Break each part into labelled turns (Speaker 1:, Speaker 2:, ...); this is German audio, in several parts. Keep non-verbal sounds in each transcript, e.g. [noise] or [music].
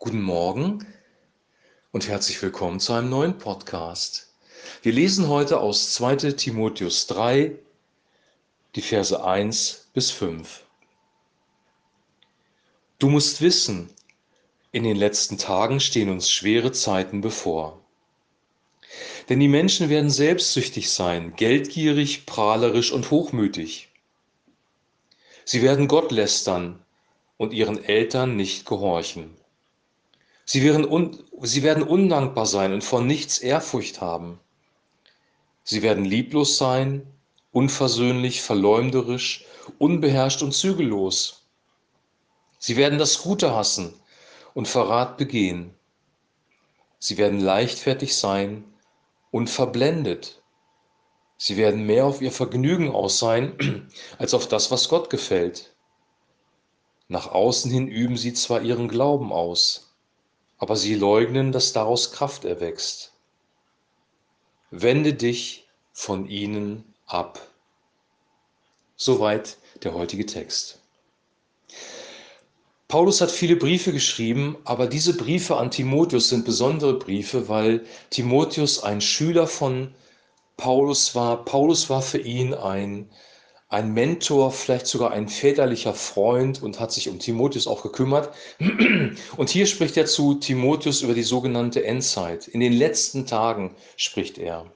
Speaker 1: Guten Morgen und herzlich willkommen zu einem neuen Podcast. Wir lesen heute aus 2 Timotheus 3, die Verse 1 bis 5. Du musst wissen, in den letzten Tagen stehen uns schwere Zeiten bevor. Denn die Menschen werden selbstsüchtig sein, geldgierig, prahlerisch und hochmütig. Sie werden Gott lästern und ihren Eltern nicht gehorchen. Sie werden, un sie werden undankbar sein und vor nichts Ehrfurcht haben. Sie werden lieblos sein, unversöhnlich, verleumderisch, unbeherrscht und zügellos. Sie werden das Gute hassen und Verrat begehen. Sie werden leichtfertig sein und verblendet. Sie werden mehr auf ihr Vergnügen aus sein, [clears throat] als auf das, was Gott gefällt. Nach außen hin üben sie zwar ihren Glauben aus, aber sie leugnen, dass daraus Kraft erwächst. Wende dich von ihnen ab. Soweit der heutige Text. Paulus hat viele Briefe geschrieben, aber diese Briefe an Timotheus sind besondere Briefe, weil Timotheus ein Schüler von Paulus war. Paulus war für ihn ein, ein Mentor, vielleicht sogar ein väterlicher Freund und hat sich um Timotheus auch gekümmert. Und hier spricht er zu Timotheus über die sogenannte Endzeit. In den letzten Tagen spricht er.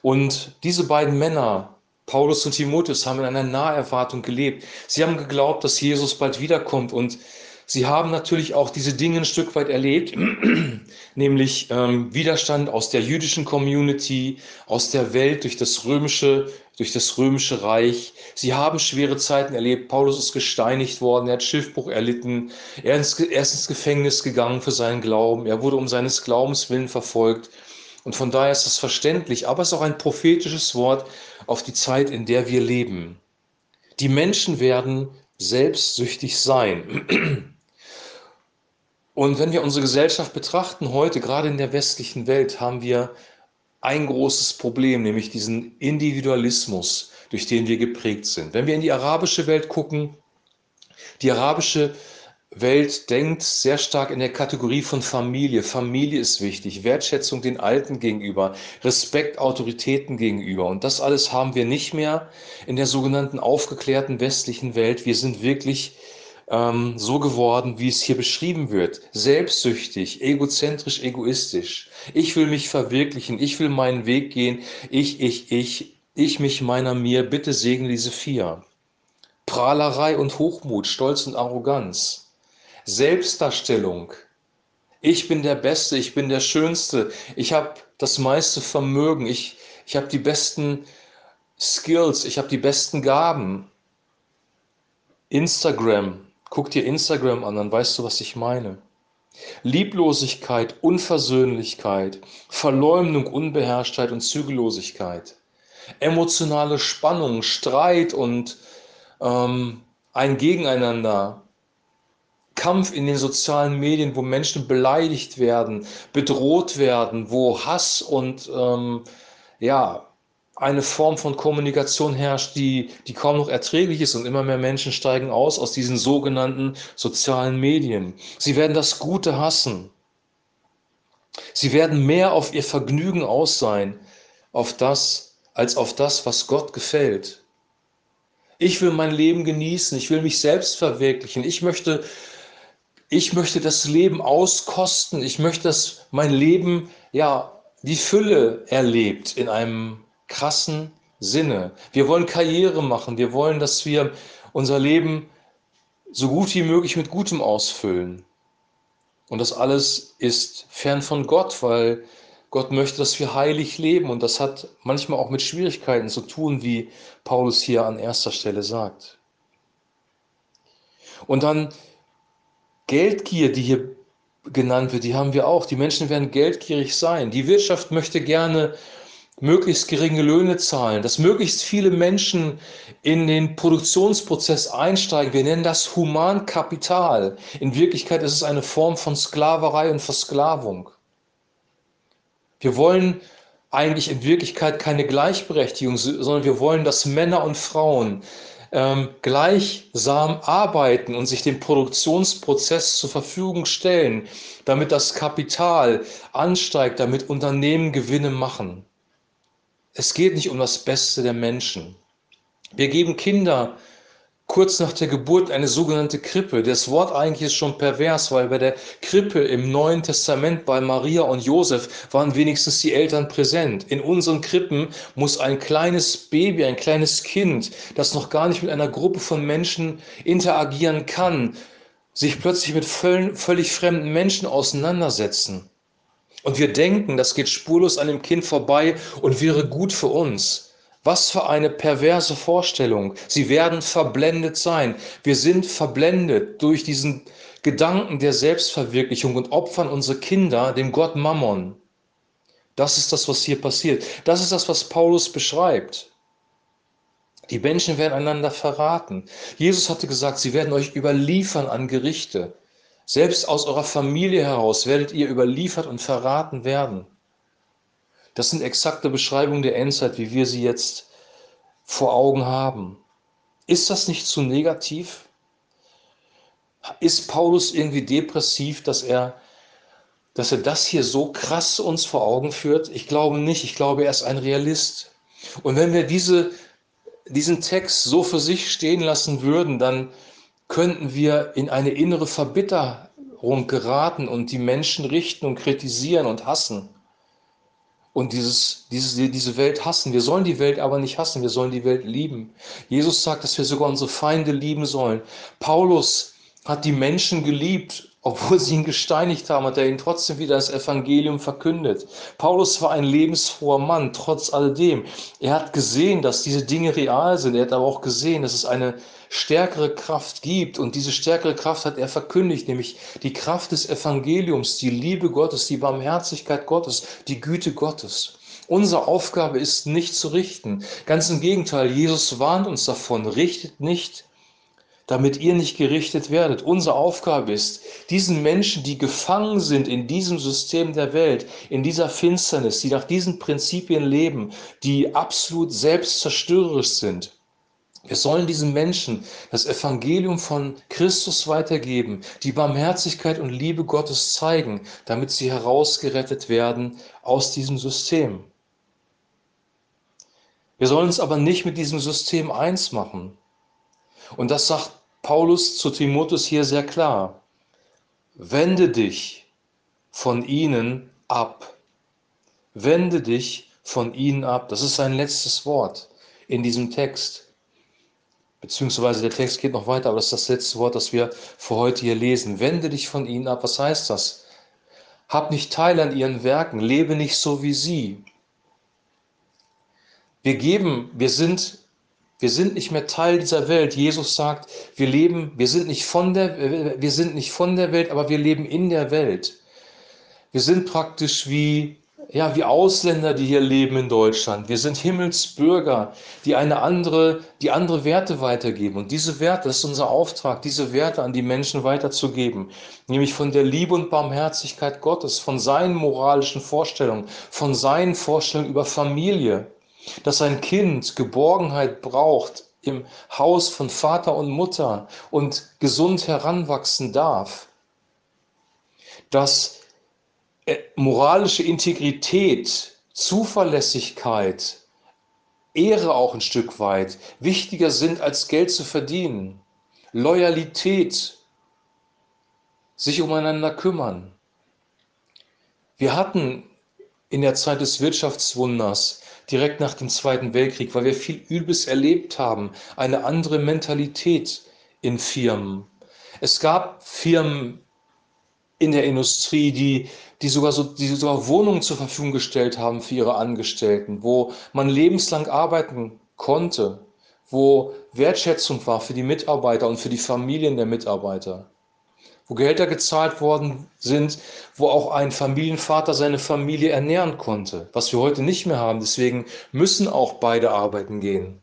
Speaker 1: Und diese beiden Männer, Paulus und Timotheus haben in einer Naherwartung gelebt. Sie haben geglaubt, dass Jesus bald wiederkommt und sie haben natürlich auch diese Dinge ein Stück weit erlebt, [clears throat] nämlich ähm, Widerstand aus der jüdischen Community, aus der Welt durch das römische, durch das römische Reich. Sie haben schwere Zeiten erlebt. Paulus ist gesteinigt worden, er hat Schiffbruch erlitten, er ist, er ist ins Gefängnis gegangen für seinen Glauben, er wurde um seines Glaubens willen verfolgt. Und von daher ist es verständlich, aber es ist auch ein prophetisches Wort auf die Zeit, in der wir leben. Die Menschen werden selbstsüchtig sein. [clears throat] Und wenn wir unsere Gesellschaft betrachten, heute, gerade in der westlichen Welt, haben wir ein großes Problem, nämlich diesen Individualismus, durch den wir geprägt sind. Wenn wir in die arabische Welt gucken, die arabische Welt, denkt sehr stark in der Kategorie von Familie. Familie ist wichtig, Wertschätzung den Alten gegenüber, Respekt Autoritäten gegenüber. Und das alles haben wir nicht mehr in der sogenannten aufgeklärten westlichen Welt. Wir sind wirklich ähm, so geworden, wie es hier beschrieben wird. Selbstsüchtig, egozentrisch, egoistisch. Ich will mich verwirklichen, ich will meinen Weg gehen. Ich, ich, ich, ich, mich, meiner, mir. Bitte segne diese vier. Prahlerei und Hochmut, Stolz und Arroganz. Selbstdarstellung. Ich bin der Beste, ich bin der Schönste, ich habe das meiste Vermögen, ich, ich habe die besten Skills, ich habe die besten Gaben. Instagram, guck dir Instagram an, dann weißt du, was ich meine. Lieblosigkeit, Unversöhnlichkeit, Verleumdung, Unbeherrschtheit und Zügellosigkeit. Emotionale Spannung, Streit und ähm, ein Gegeneinander, Kampf in den sozialen Medien, wo Menschen beleidigt werden, bedroht werden, wo Hass und ähm, ja, eine Form von Kommunikation herrscht, die, die kaum noch erträglich ist und immer mehr Menschen steigen aus aus diesen sogenannten sozialen Medien. Sie werden das Gute hassen. Sie werden mehr auf ihr Vergnügen aus sein, auf das, als auf das, was Gott gefällt. Ich will mein Leben genießen, ich will mich selbst verwirklichen, ich möchte ich möchte das Leben auskosten, ich möchte, dass mein Leben ja die Fülle erlebt in einem krassen Sinne. Wir wollen Karriere machen, wir wollen, dass wir unser Leben so gut wie möglich mit Gutem ausfüllen. Und das alles ist fern von Gott, weil Gott möchte, dass wir heilig leben. Und das hat manchmal auch mit Schwierigkeiten zu tun, wie Paulus hier an erster Stelle sagt. Und dann Geldgier, die hier genannt wird, die haben wir auch. Die Menschen werden geldgierig sein. Die Wirtschaft möchte gerne möglichst geringe Löhne zahlen, dass möglichst viele Menschen in den Produktionsprozess einsteigen. Wir nennen das Humankapital. In Wirklichkeit ist es eine Form von Sklaverei und Versklavung. Wir wollen eigentlich in Wirklichkeit keine Gleichberechtigung, sondern wir wollen, dass Männer und Frauen ähm, gleichsam arbeiten und sich dem Produktionsprozess zur Verfügung stellen, damit das Kapital ansteigt, damit Unternehmen Gewinne machen. Es geht nicht um das Beste der Menschen. Wir geben Kinder kurz nach der Geburt eine sogenannte Krippe. Das Wort eigentlich ist schon pervers, weil bei der Krippe im Neuen Testament bei Maria und Josef waren wenigstens die Eltern präsent. In unseren Krippen muss ein kleines Baby, ein kleines Kind, das noch gar nicht mit einer Gruppe von Menschen interagieren kann, sich plötzlich mit völlig fremden Menschen auseinandersetzen. Und wir denken, das geht spurlos an dem Kind vorbei und wäre gut für uns. Was für eine perverse Vorstellung. Sie werden verblendet sein. Wir sind verblendet durch diesen Gedanken der Selbstverwirklichung und opfern unsere Kinder dem Gott Mammon. Das ist das, was hier passiert. Das ist das, was Paulus beschreibt. Die Menschen werden einander verraten. Jesus hatte gesagt, sie werden euch überliefern an Gerichte. Selbst aus eurer Familie heraus werdet ihr überliefert und verraten werden. Das sind exakte Beschreibungen der Endzeit, wie wir sie jetzt vor Augen haben. Ist das nicht zu negativ? Ist Paulus irgendwie depressiv, dass er, dass er das hier so krass uns vor Augen führt? Ich glaube nicht. Ich glaube, er ist ein Realist. Und wenn wir diese, diesen Text so für sich stehen lassen würden, dann könnten wir in eine innere Verbitterung geraten und die Menschen richten und kritisieren und hassen und dieses, diese, diese Welt hassen. Wir sollen die Welt aber nicht hassen, wir sollen die Welt lieben. Jesus sagt, dass wir sogar unsere Feinde lieben sollen. Paulus hat die Menschen geliebt, obwohl sie ihn gesteinigt haben, hat er ihnen trotzdem wieder das Evangelium verkündet. Paulus war ein lebensfroher Mann, trotz alledem. Er hat gesehen, dass diese Dinge real sind. Er hat aber auch gesehen, dass es eine stärkere Kraft gibt. Und diese stärkere Kraft hat er verkündigt, nämlich die Kraft des Evangeliums, die Liebe Gottes, die Barmherzigkeit Gottes, die Güte Gottes. Unsere Aufgabe ist nicht zu richten. Ganz im Gegenteil, Jesus warnt uns davon, richtet nicht, damit ihr nicht gerichtet werdet. Unsere Aufgabe ist, diesen Menschen, die gefangen sind in diesem System der Welt, in dieser Finsternis, die nach diesen Prinzipien leben, die absolut selbstzerstörerisch sind, wir sollen diesen Menschen das Evangelium von Christus weitergeben, die Barmherzigkeit und Liebe Gottes zeigen, damit sie herausgerettet werden aus diesem System. Wir sollen uns aber nicht mit diesem System eins machen. Und das sagt Paulus zu Timotheus hier sehr klar. Wende dich von ihnen ab. Wende dich von ihnen ab. Das ist sein letztes Wort in diesem Text. Beziehungsweise der Text geht noch weiter, aber das ist das letzte Wort, das wir für heute hier lesen. Wende dich von ihnen ab. Was heißt das? Hab nicht teil an ihren Werken, lebe nicht so wie sie. Wir geben, wir sind, wir sind nicht mehr Teil dieser Welt. Jesus sagt, wir leben, wir sind nicht von der, wir sind nicht von der Welt, aber wir leben in der Welt. Wir sind praktisch wie ja, wie Ausländer, die hier leben in Deutschland. Wir sind Himmelsbürger, die eine andere, die andere Werte weitergeben. Und diese Werte, das ist unser Auftrag, diese Werte an die Menschen weiterzugeben. Nämlich von der Liebe und Barmherzigkeit Gottes, von seinen moralischen Vorstellungen, von seinen Vorstellungen über Familie. Dass ein Kind Geborgenheit braucht im Haus von Vater und Mutter und gesund heranwachsen darf. Dass äh, moralische Integrität, Zuverlässigkeit, Ehre auch ein Stück weit wichtiger sind als Geld zu verdienen. Loyalität, sich umeinander kümmern. Wir hatten in der Zeit des Wirtschaftswunders, direkt nach dem Zweiten Weltkrieg, weil wir viel Übes erlebt haben, eine andere Mentalität in Firmen. Es gab Firmen in der Industrie, die die sogar, so, die sogar Wohnungen zur Verfügung gestellt haben für ihre Angestellten, wo man lebenslang arbeiten konnte, wo Wertschätzung war für die Mitarbeiter und für die Familien der Mitarbeiter, wo Gelder gezahlt worden sind, wo auch ein Familienvater seine Familie ernähren konnte, was wir heute nicht mehr haben. Deswegen müssen auch beide arbeiten gehen.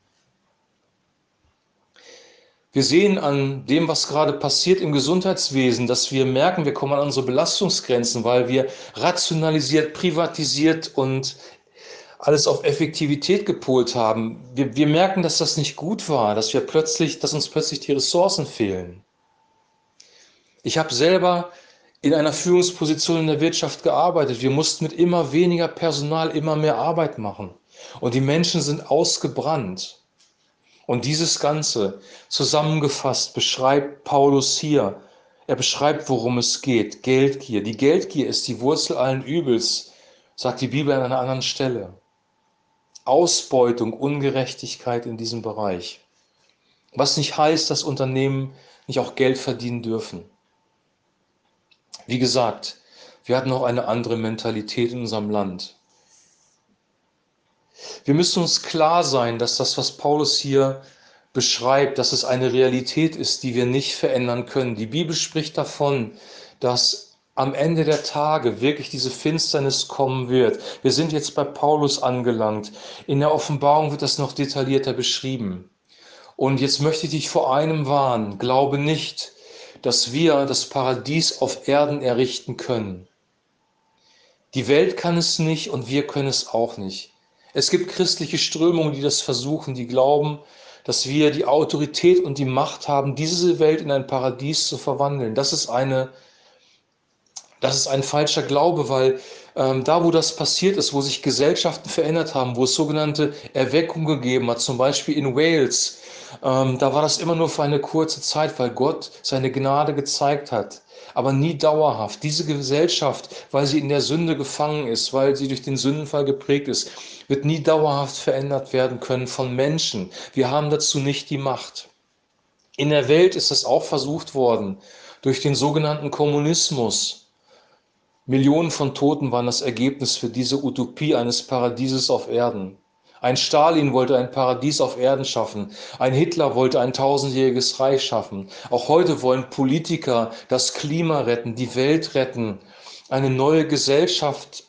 Speaker 1: Wir sehen an dem, was gerade passiert im Gesundheitswesen, dass wir merken, wir kommen an unsere Belastungsgrenzen, weil wir rationalisiert, privatisiert und alles auf Effektivität gepolt haben. Wir, wir merken, dass das nicht gut war, dass wir plötzlich, dass uns plötzlich die Ressourcen fehlen. Ich habe selber in einer Führungsposition in der Wirtschaft gearbeitet. Wir mussten mit immer weniger Personal immer mehr Arbeit machen. Und die Menschen sind ausgebrannt. Und dieses Ganze zusammengefasst beschreibt Paulus hier. Er beschreibt, worum es geht. Geldgier. Die Geldgier ist die Wurzel allen Übels, sagt die Bibel an einer anderen Stelle. Ausbeutung, Ungerechtigkeit in diesem Bereich. Was nicht heißt, dass Unternehmen nicht auch Geld verdienen dürfen. Wie gesagt, wir hatten auch eine andere Mentalität in unserem Land. Wir müssen uns klar sein, dass das, was Paulus hier beschreibt, dass es eine Realität ist, die wir nicht verändern können. Die Bibel spricht davon, dass am Ende der Tage wirklich diese Finsternis kommen wird. Wir sind jetzt bei Paulus angelangt. In der Offenbarung wird das noch detaillierter beschrieben. Und jetzt möchte ich dich vor einem warnen. Glaube nicht, dass wir das Paradies auf Erden errichten können. Die Welt kann es nicht und wir können es auch nicht. Es gibt christliche Strömungen, die das versuchen, die glauben, dass wir die Autorität und die Macht haben, diese Welt in ein Paradies zu verwandeln. Das ist eine das ist ein falscher Glaube, weil ähm, da, wo das passiert ist, wo sich Gesellschaften verändert haben, wo es sogenannte Erweckung gegeben hat, zum Beispiel in Wales, ähm, da war das immer nur für eine kurze Zeit, weil Gott seine Gnade gezeigt hat, aber nie dauerhaft. Diese Gesellschaft, weil sie in der Sünde gefangen ist, weil sie durch den Sündenfall geprägt ist, wird nie dauerhaft verändert werden können von Menschen. Wir haben dazu nicht die Macht. In der Welt ist es auch versucht worden, durch den sogenannten Kommunismus. Millionen von Toten waren das Ergebnis für diese Utopie eines Paradieses auf Erden. Ein Stalin wollte ein Paradies auf Erden schaffen. Ein Hitler wollte ein tausendjähriges Reich schaffen. Auch heute wollen Politiker das Klima retten, die Welt retten, eine neue Gesellschaft,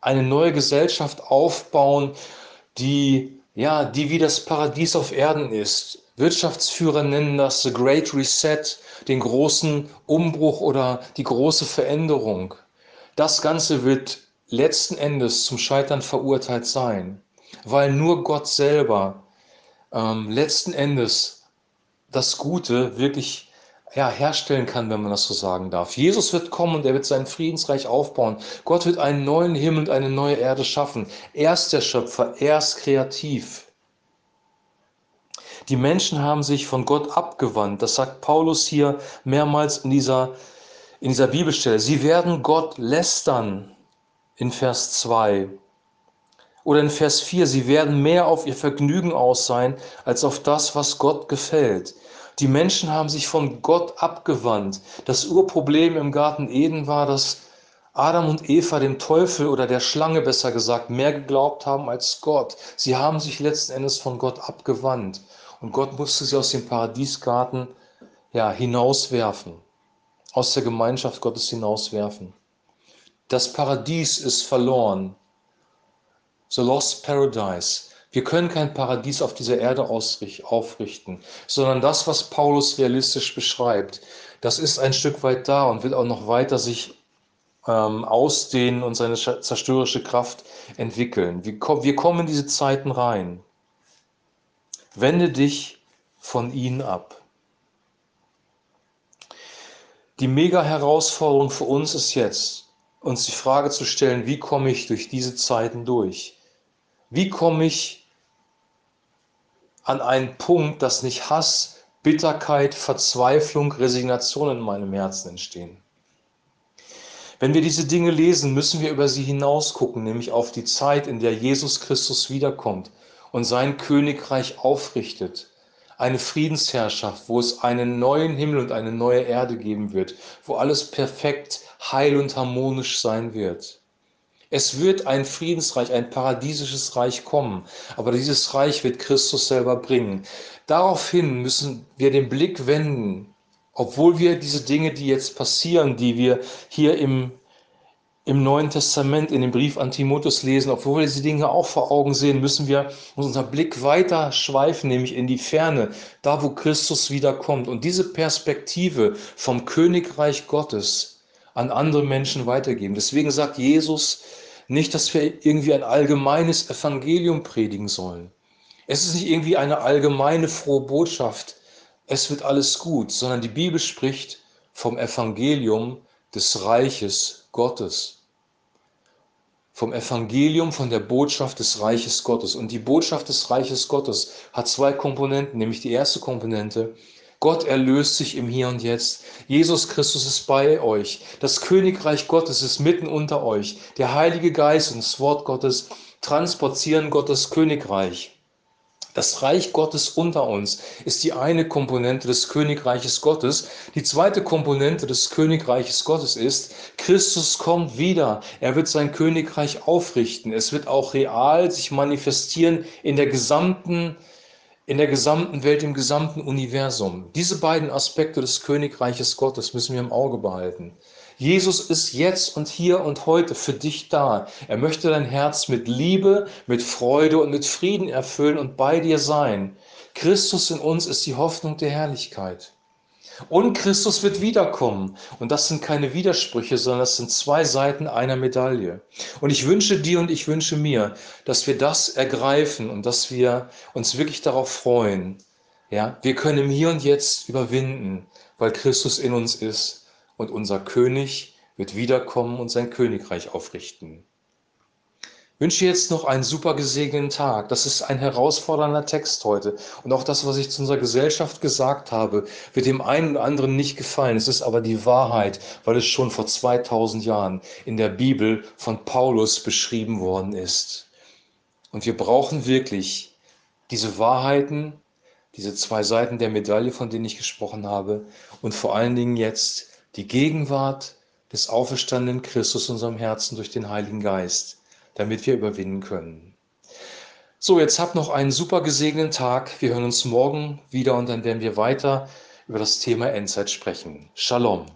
Speaker 1: eine neue Gesellschaft aufbauen, die, ja, die wie das Paradies auf Erden ist. Wirtschaftsführer nennen das The Great Reset, den großen Umbruch oder die große Veränderung. Das Ganze wird letzten Endes zum Scheitern verurteilt sein weil nur Gott selber ähm, letzten Endes das Gute wirklich ja, herstellen kann, wenn man das so sagen darf. Jesus wird kommen und er wird sein Friedensreich aufbauen. Gott wird einen neuen Himmel und eine neue Erde schaffen. Er ist der Schöpfer, er ist kreativ. Die Menschen haben sich von Gott abgewandt. Das sagt Paulus hier mehrmals in dieser, in dieser Bibelstelle. Sie werden Gott lästern in Vers 2. Oder in Vers 4, sie werden mehr auf ihr Vergnügen aus sein, als auf das, was Gott gefällt. Die Menschen haben sich von Gott abgewandt. Das Urproblem im Garten Eden war, dass Adam und Eva dem Teufel oder der Schlange besser gesagt mehr geglaubt haben als Gott. Sie haben sich letzten Endes von Gott abgewandt. Und Gott musste sie aus dem Paradiesgarten ja, hinauswerfen, aus der Gemeinschaft Gottes hinauswerfen. Das Paradies ist verloren. The Lost Paradise. Wir können kein Paradies auf dieser Erde aufrichten, sondern das, was Paulus realistisch beschreibt, das ist ein Stück weit da und will auch noch weiter sich ähm, ausdehnen und seine zerstörerische Kraft entwickeln. Wir, wir kommen in diese Zeiten rein. Wende dich von ihnen ab. Die Mega-Herausforderung für uns ist jetzt, uns die Frage zu stellen, wie komme ich durch diese Zeiten durch? Wie komme ich an einen Punkt, dass nicht Hass, Bitterkeit, Verzweiflung, Resignation in meinem Herzen entstehen? Wenn wir diese Dinge lesen, müssen wir über sie hinaus gucken, nämlich auf die Zeit, in der Jesus Christus wiederkommt und sein Königreich aufrichtet. Eine Friedensherrschaft, wo es einen neuen Himmel und eine neue Erde geben wird, wo alles perfekt, heil und harmonisch sein wird. Es wird ein Friedensreich, ein paradiesisches Reich kommen, aber dieses Reich wird Christus selber bringen. Daraufhin müssen wir den Blick wenden, obwohl wir diese Dinge, die jetzt passieren, die wir hier im, im Neuen Testament, in dem Brief an Timotheus lesen, obwohl wir diese Dinge auch vor Augen sehen, müssen wir unseren Blick weiter schweifen, nämlich in die Ferne, da wo Christus wiederkommt. Und diese Perspektive vom Königreich Gottes an andere Menschen weitergeben. Deswegen sagt Jesus, Nicht, dass wir irgendwie ein allgemeines Evangelium predigen sollen. Es ist nicht irgendwie eine allgemeine frohe Botschaft, es wird alles gut, sondern die Bibel spricht vom Evangelium des Reiches Gottes. Vom Evangelium, von der Botschaft des Reiches Gottes. Und die Botschaft des Reiches Gottes hat zwei Komponenten, nämlich die erste Komponente, Gott erlöst sich im Hier und Jetzt. Jesus Christus ist bei euch. Das Königreich Gottes ist mitten unter euch. Der Heilige Geist und das Wort Gottes transportieren Gottes Königreich. Das Reich Gottes unter uns ist die eine Komponente des Königreiches Gottes. Die zweite Komponente des Königreiches Gottes ist, Christus kommt wieder. Er wird sein Königreich aufrichten. Es wird auch real sich manifestieren in der gesamten in der gesamten Welt, im gesamten Universum. Diese beiden Aspekte des Königreiches Gottes müssen wir im Auge behalten. Jesus ist jetzt und hier und heute für dich da. Er möchte dein Herz mit Liebe, mit Freude und mit Frieden erfüllen und bei dir sein. Christus in uns ist die Hoffnung der Herrlichkeit. Und Christus wird wiederkommen. Und das sind keine Widersprüche, sondern das sind zwei Seiten einer Medaille. Und ich wünsche dir und ich wünsche mir, dass wir das ergreifen und dass wir uns wirklich darauf freuen. Ja, wir können im Hier und Jetzt überwinden, weil Christus in uns ist und unser König wird wiederkommen und sein Königreich aufrichten. Wünsche jetzt noch einen super gesegneten Tag. Das ist ein herausfordernder Text heute. Und auch das, was ich zu unserer Gesellschaft gesagt habe, wird dem einen oder anderen nicht gefallen. Es ist aber die Wahrheit, weil es schon vor 2000 Jahren in der Bibel von Paulus beschrieben worden ist. Und wir brauchen wirklich diese Wahrheiten, diese zwei Seiten der Medaille, von denen ich gesprochen habe. Und vor allen Dingen jetzt die Gegenwart des auferstandenen Christus in unserem Herzen durch den Heiligen Geist, damit wir überwinden können. So, jetzt habt noch einen super gesegneten Tag. Wir hören uns morgen wieder und dann werden wir weiter über das Thema Endzeit sprechen. Shalom.